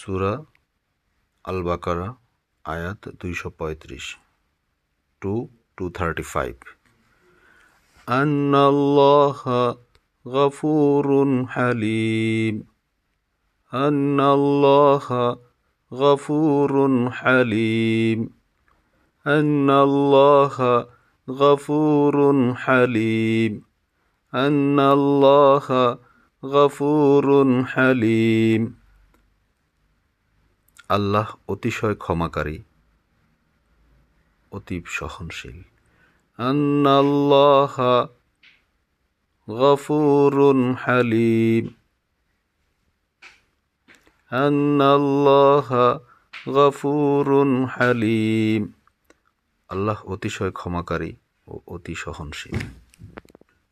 সুরা আল বাকারা আয়াত দুইশো পঁয়ত্রিশ টু টু থার্টি ফাইভ أن الله غفور حليم أن الله غفور حليم أن الله غفور حليم أن الله غفور حليم আল্লাহ অতিশয় ক্ষমাকারী, অতীব সহনশীল। আন্নাল্লাহ গফুরুন হালিম। আন্নাল্লাহ গফুরুন হালিম। আল্লাহ অতিশয় ক্ষমাকারী ও অতি সহনশীল।